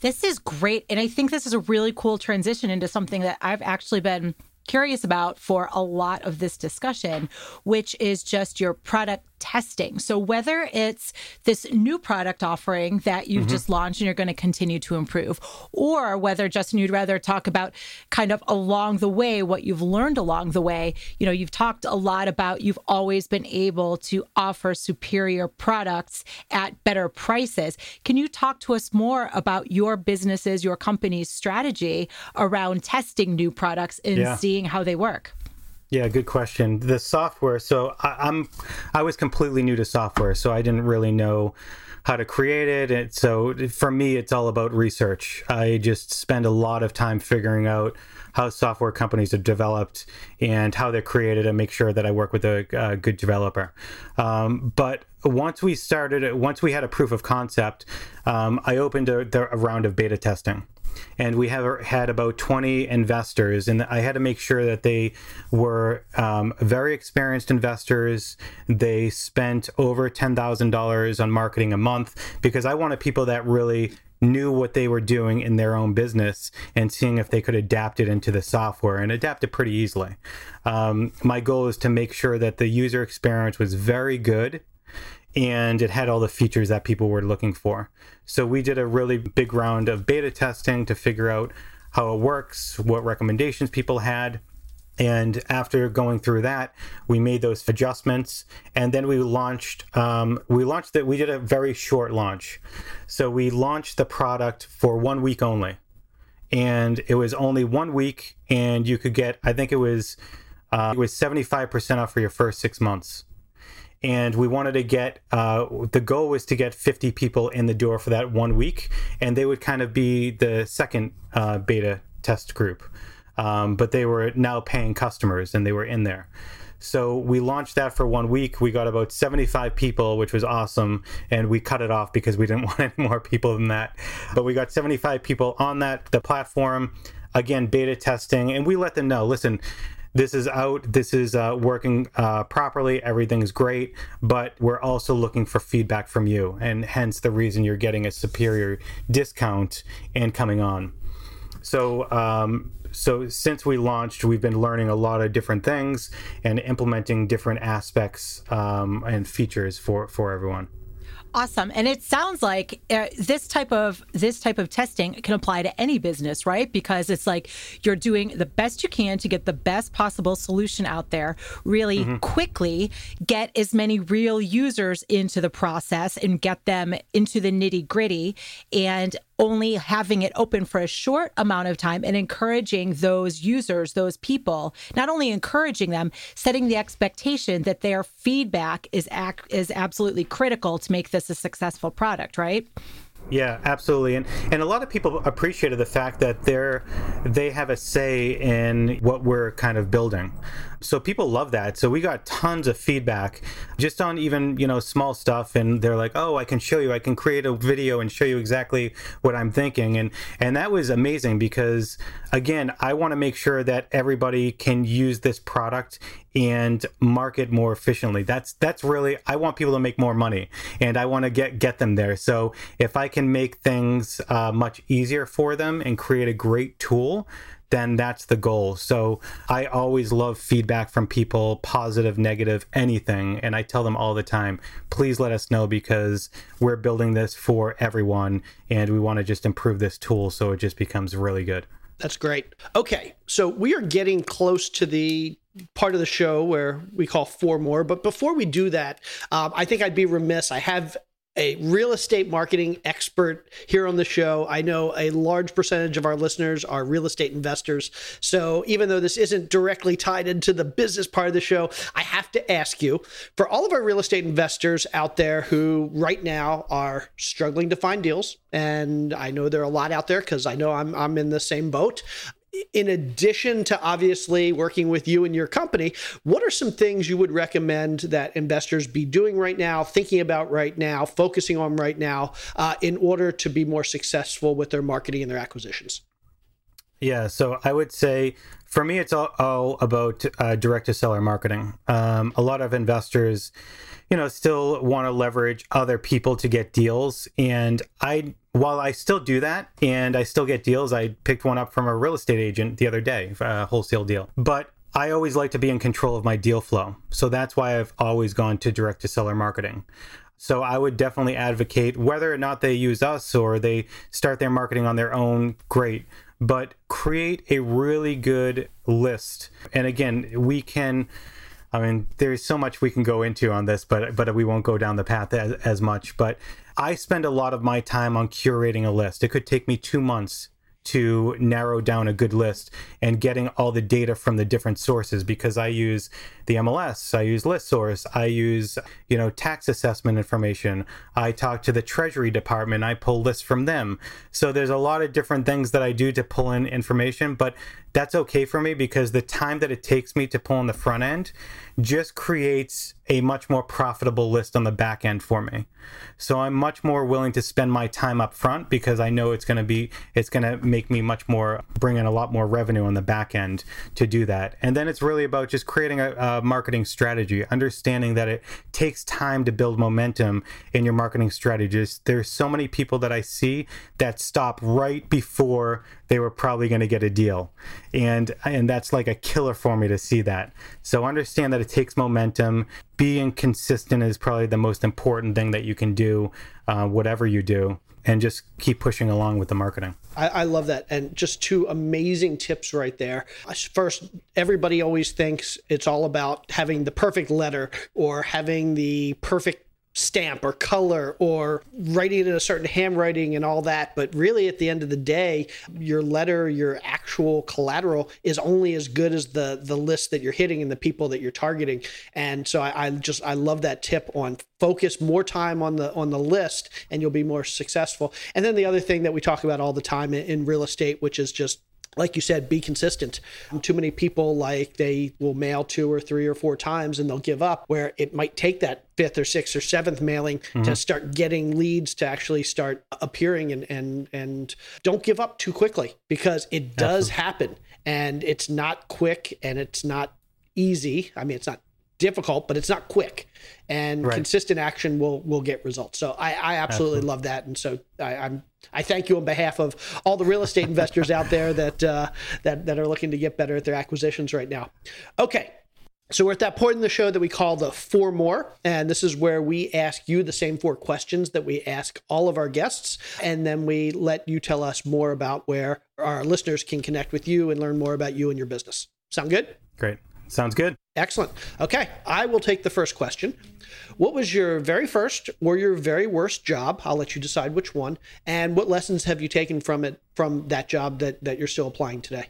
This is great. And I think this is a really cool transition into something that I've actually been curious about for a lot of this discussion, which is just your product testing. So whether it's this new product offering that you've mm-hmm. just launched and you're going to continue to improve, or whether Justin, you'd rather talk about kind of along the way what you've learned along the way. You know, you've talked a lot about you've always been able to offer superior products at better prices. Can you talk to us more about your business's, your company's strategy around testing new products and yeah. seeing how they work? Yeah, good question. The software. So I, am I was completely new to software, so I didn't really know how to create it. And so for me, it's all about research. I just spend a lot of time figuring out how software companies are developed and how they're created and make sure that I work with a, a good developer. Um, but once we started, once we had a proof of concept, um, I opened a, a round of beta testing and we have had about 20 investors and i had to make sure that they were um, very experienced investors they spent over $10000 on marketing a month because i wanted people that really knew what they were doing in their own business and seeing if they could adapt it into the software and adapt it pretty easily. Um, my goal is to make sure that the user experience was very good and it had all the features that people were looking for. So we did a really big round of beta testing to figure out how it works, what recommendations people had. And after going through that, we made those adjustments, and then we launched. Um, we launched that. We did a very short launch, so we launched the product for one week only, and it was only one week, and you could get. I think it was uh, it was seventy five percent off for your first six months and we wanted to get uh, the goal was to get 50 people in the door for that one week and they would kind of be the second uh, beta test group. Um, but they were now paying customers and they were in there. So we launched that for one week. We got about 75 people which was awesome. And we cut it off because we didn't [LAUGHS] want any more people than that. But we got 75 people on that the platform again beta testing. And we let them know listen this is out, this is uh, working uh, properly, everything's great, but we're also looking for feedback from you, and hence the reason you're getting a superior discount and coming on. So, um, so since we launched, we've been learning a lot of different things and implementing different aspects um, and features for for everyone. Awesome. And it sounds like uh, this type of this type of testing can apply to any business, right? Because it's like you're doing the best you can to get the best possible solution out there really mm-hmm. quickly, get as many real users into the process and get them into the nitty-gritty and only having it open for a short amount of time and encouraging those users, those people, not only encouraging them, setting the expectation that their feedback is ac- is absolutely critical to make this a successful product, right? Yeah, absolutely. And and a lot of people appreciated the fact that they're they have a say in what we're kind of building. So people love that. So we got tons of feedback just on even, you know, small stuff and they're like, "Oh, I can show you. I can create a video and show you exactly what I'm thinking." And and that was amazing because again, I want to make sure that everybody can use this product and market more efficiently. That's that's really I want people to make more money and I want to get get them there. So if I can make things uh, much easier for them and create a great tool then that's the goal. So I always love feedback from people, positive, negative, anything. And I tell them all the time, please let us know because we're building this for everyone and we want to just improve this tool so it just becomes really good. That's great. Okay, so we are getting close to the part of the show where we call four more. But before we do that, um, I think I'd be remiss. I have a real estate marketing expert here on the show. I know a large percentage of our listeners are real estate investors. So even though this isn't directly tied into the business part of the show, I have to ask you for all of our real estate investors out there who right now are struggling to find deals, and I know there are a lot out there because I know I'm, I'm in the same boat in addition to obviously working with you and your company, what are some things you would recommend that investors be doing right now, thinking about right now, focusing on right now, uh, in order to be more successful with their marketing and their acquisitions? Yeah, so I would say for me, it's all, all about uh, direct to seller marketing. Um, a lot of investors, you know, still want to leverage other people to get deals. And I while I still do that and I still get deals, I picked one up from a real estate agent the other day, a wholesale deal. But I always like to be in control of my deal flow. So that's why I've always gone to direct to seller marketing. So I would definitely advocate whether or not they use us or they start their marketing on their own, great. But create a really good list. And again, we can I mean, there's so much we can go into on this, but but we won't go down the path as, as much. But I spend a lot of my time on curating a list. It could take me two months to narrow down a good list and getting all the data from the different sources because I use the MLS, I use ListSource, I use, you know, tax assessment information. I talk to the Treasury Department, I pull lists from them. So there's a lot of different things that I do to pull in information, but that's okay for me because the time that it takes me to pull in the front end just creates a much more profitable list on the back end for me. So I'm much more willing to spend my time up front because I know it's going to be it's going to make me much more bring in a lot more revenue on the back end to do that. And then it's really about just creating a, a marketing strategy, understanding that it takes time to build momentum in your marketing strategies. There's so many people that I see that stop right before they were probably going to get a deal. And and that's like a killer for me to see that. So understand that it takes momentum. Being consistent is probably the most important thing that you can do, uh, whatever you do, and just keep pushing along with the marketing. I, I, love that. And just two amazing tips right there. First, everybody always thinks it's all about having the perfect letter or having the perfect stamp or color or writing it in a certain handwriting and all that. But really, at the end of the day, your letter, your actual collateral is only as good as the the list that you're hitting and the people that you're targeting. And so I, I just I love that tip on focus more time on the on the list and you'll be more successful. And then the other thing that we talk about all the time in, in real estate, which is just like you said, be consistent. Too many people like they will mail two or three or four times and they'll give up, where it might take that fifth or sixth or seventh mailing mm-hmm. to start getting leads to actually start appearing and and and don't give up too quickly because it does Absolutely. happen and it's not quick and it's not easy. I mean, it's not difficult, but it's not quick. And right. consistent action will will get results. So I, I absolutely, absolutely, love that. And so I, I'm I thank you on behalf of all the real estate investors out there that uh, that that are looking to get better at their acquisitions right now. Okay. So we're at that point in the show that we call the four more, and this is where we ask you the same four questions that we ask all of our guests, and then we let you tell us more about where our listeners can connect with you and learn more about you and your business. Sound good? Great. Sounds good. Excellent. Okay, I will take the first question. What was your very first or your very worst job? I'll let you decide which one. And what lessons have you taken from it from that job that that you're still applying today?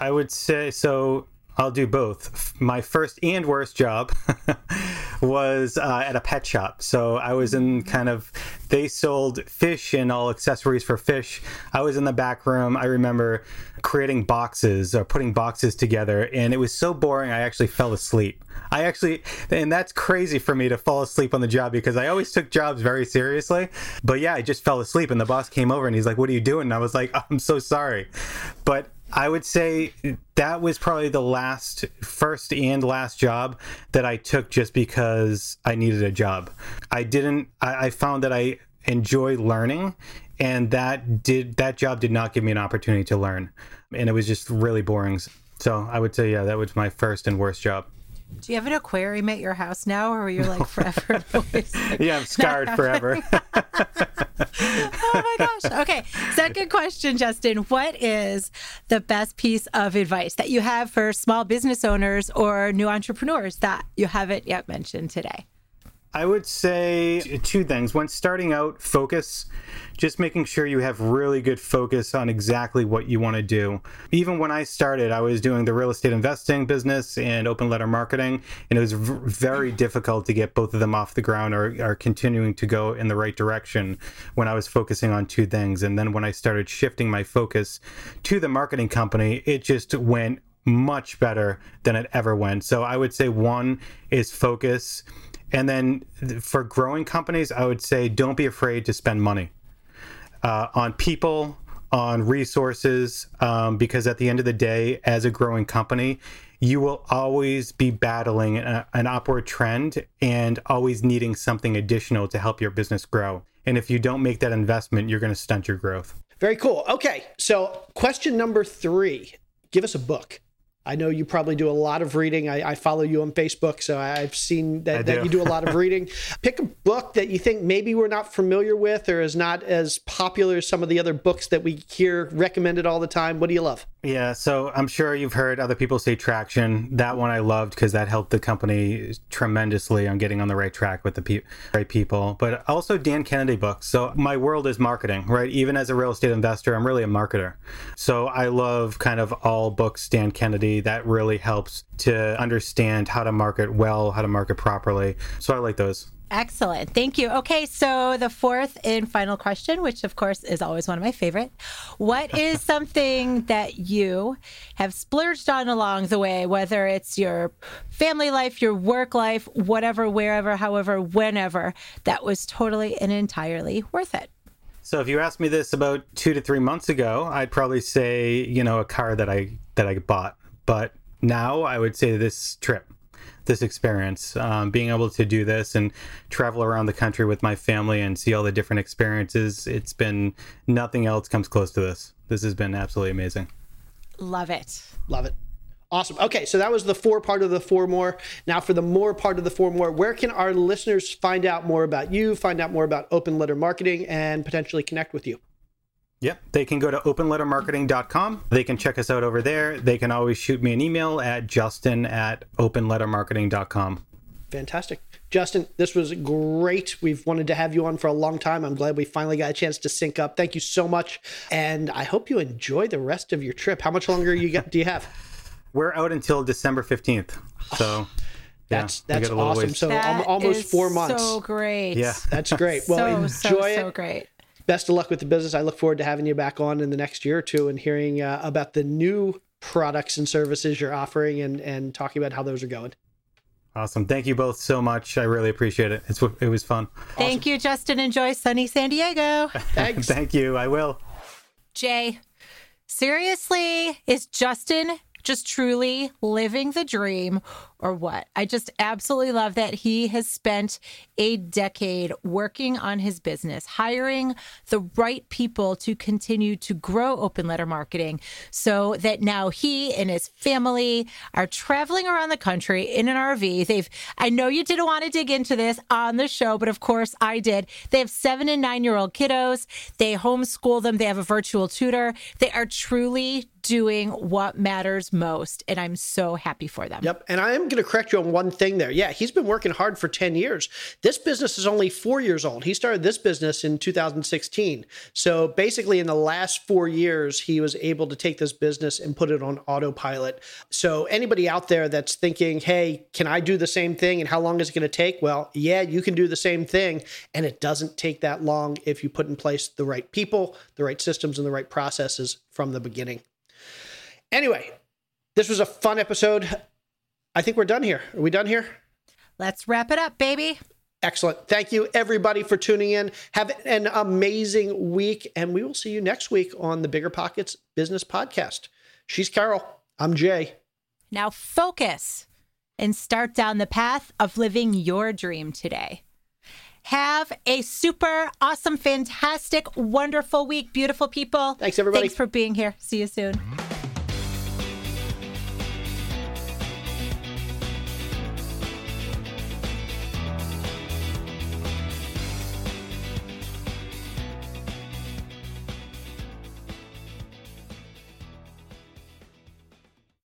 I would say so I'll do both. My first and worst job [LAUGHS] was uh, at a pet shop. So I was in kind of, they sold fish and all accessories for fish. I was in the back room. I remember creating boxes or putting boxes together, and it was so boring, I actually fell asleep. I actually, and that's crazy for me to fall asleep on the job because I always took jobs very seriously. But yeah, I just fell asleep, and the boss came over and he's like, What are you doing? And I was like, I'm so sorry. But I would say that was probably the last, first and last job that I took just because I needed a job. I didn't, I, I found that I enjoy learning and that did, that job did not give me an opportunity to learn. And it was just really boring. So I would say, yeah, that was my first and worst job. Do you have an aquarium at your house now, or are you like [LAUGHS] forever? [LAUGHS] yeah, I'm scarred forever. [LAUGHS] oh my gosh. Okay. Second question, Justin. What is the best piece of advice that you have for small business owners or new entrepreneurs that you haven't yet mentioned today? I would say two things. When starting out, focus. Just making sure you have really good focus on exactly what you want to do. Even when I started, I was doing the real estate investing business and open letter marketing, and it was v- very mm. difficult to get both of them off the ground or, or continuing to go in the right direction when I was focusing on two things. And then when I started shifting my focus to the marketing company, it just went much better than it ever went. So I would say one is focus and then for growing companies, I would say don't be afraid to spend money uh, on people, on resources, um, because at the end of the day, as a growing company, you will always be battling a, an upward trend and always needing something additional to help your business grow. And if you don't make that investment, you're going to stunt your growth. Very cool. Okay. So, question number three give us a book. I know you probably do a lot of reading. I, I follow you on Facebook, so I've seen that, that you do a lot of [LAUGHS] reading. Pick a book that you think maybe we're not familiar with or is not as popular as some of the other books that we hear recommended all the time. What do you love? Yeah, so I'm sure you've heard other people say Traction. That one I loved because that helped the company tremendously on getting on the right track with the pe- right people. But also Dan Kennedy books. So my world is marketing, right? Even as a real estate investor, I'm really a marketer. So I love kind of all books Dan Kennedy. That really helps to understand how to market well, how to market properly. So I like those. Excellent. Thank you. Okay, so the fourth and final question, which of course is always one of my favorite. What [LAUGHS] is something that you have splurged on along the way, whether it's your family life, your work life, whatever, wherever, however, whenever, that was totally and entirely worth it? So if you asked me this about 2 to 3 months ago, I'd probably say, you know, a car that I that I bought. But now I would say this trip this experience, um, being able to do this and travel around the country with my family and see all the different experiences. It's been nothing else comes close to this. This has been absolutely amazing. Love it. Love it. Awesome. Okay, so that was the four part of the four more. Now, for the more part of the four more, where can our listeners find out more about you, find out more about open letter marketing, and potentially connect with you? Yep. They can go to openlettermarketing.com. They can check us out over there. They can always shoot me an email at justin at openlettermarketing.com. Fantastic. Justin, this was great. We've wanted to have you on for a long time. I'm glad we finally got a chance to sync up. Thank you so much. And I hope you enjoy the rest of your trip. How much longer you got, do you have? [LAUGHS] We're out until December 15th. So. [SIGHS] That's yeah, that's awesome. So that almost four months. So great. Yeah, that's great. Well, so, enjoy so, it. So great best of luck with the business. I look forward to having you back on in the next year or two and hearing uh, about the new products and services you're offering and, and talking about how those are going. Awesome. Thank you both so much. I really appreciate it. It's, it was fun. Thank awesome. you, Justin. Enjoy sunny San Diego. [LAUGHS] Thanks. Thank you. I will. Jay, seriously, is Justin just truly living the dream or what? I just absolutely love that he has spent a decade working on his business, hiring the right people to continue to grow open letter marketing so that now he and his family are traveling around the country in an RV. They've, I know you didn't want to dig into this on the show, but of course I did. They have seven and nine year old kiddos. They homeschool them. They have a virtual tutor. They are truly doing what matters most. And I'm so happy for them. Yep. And I am going to correct you on one thing there. Yeah, he's been working hard for 10 years. This business is only four years old. He started this business in 2016. So basically, in the last four years, he was able to take this business and put it on autopilot. So anybody out there that's thinking, hey, can I do the same thing? And how long is it going to take? Well, yeah, you can do the same thing. And it doesn't take that long if you put in place the right people, the right systems, and the right processes from the beginning. Anyway, this was a fun episode. I think we're done here. Are we done here? Let's wrap it up, baby. Excellent. Thank you, everybody, for tuning in. Have an amazing week, and we will see you next week on the Bigger Pockets Business Podcast. She's Carol. I'm Jay. Now focus and start down the path of living your dream today. Have a super awesome, fantastic, wonderful week, beautiful people. Thanks, everybody. Thanks for being here. See you soon.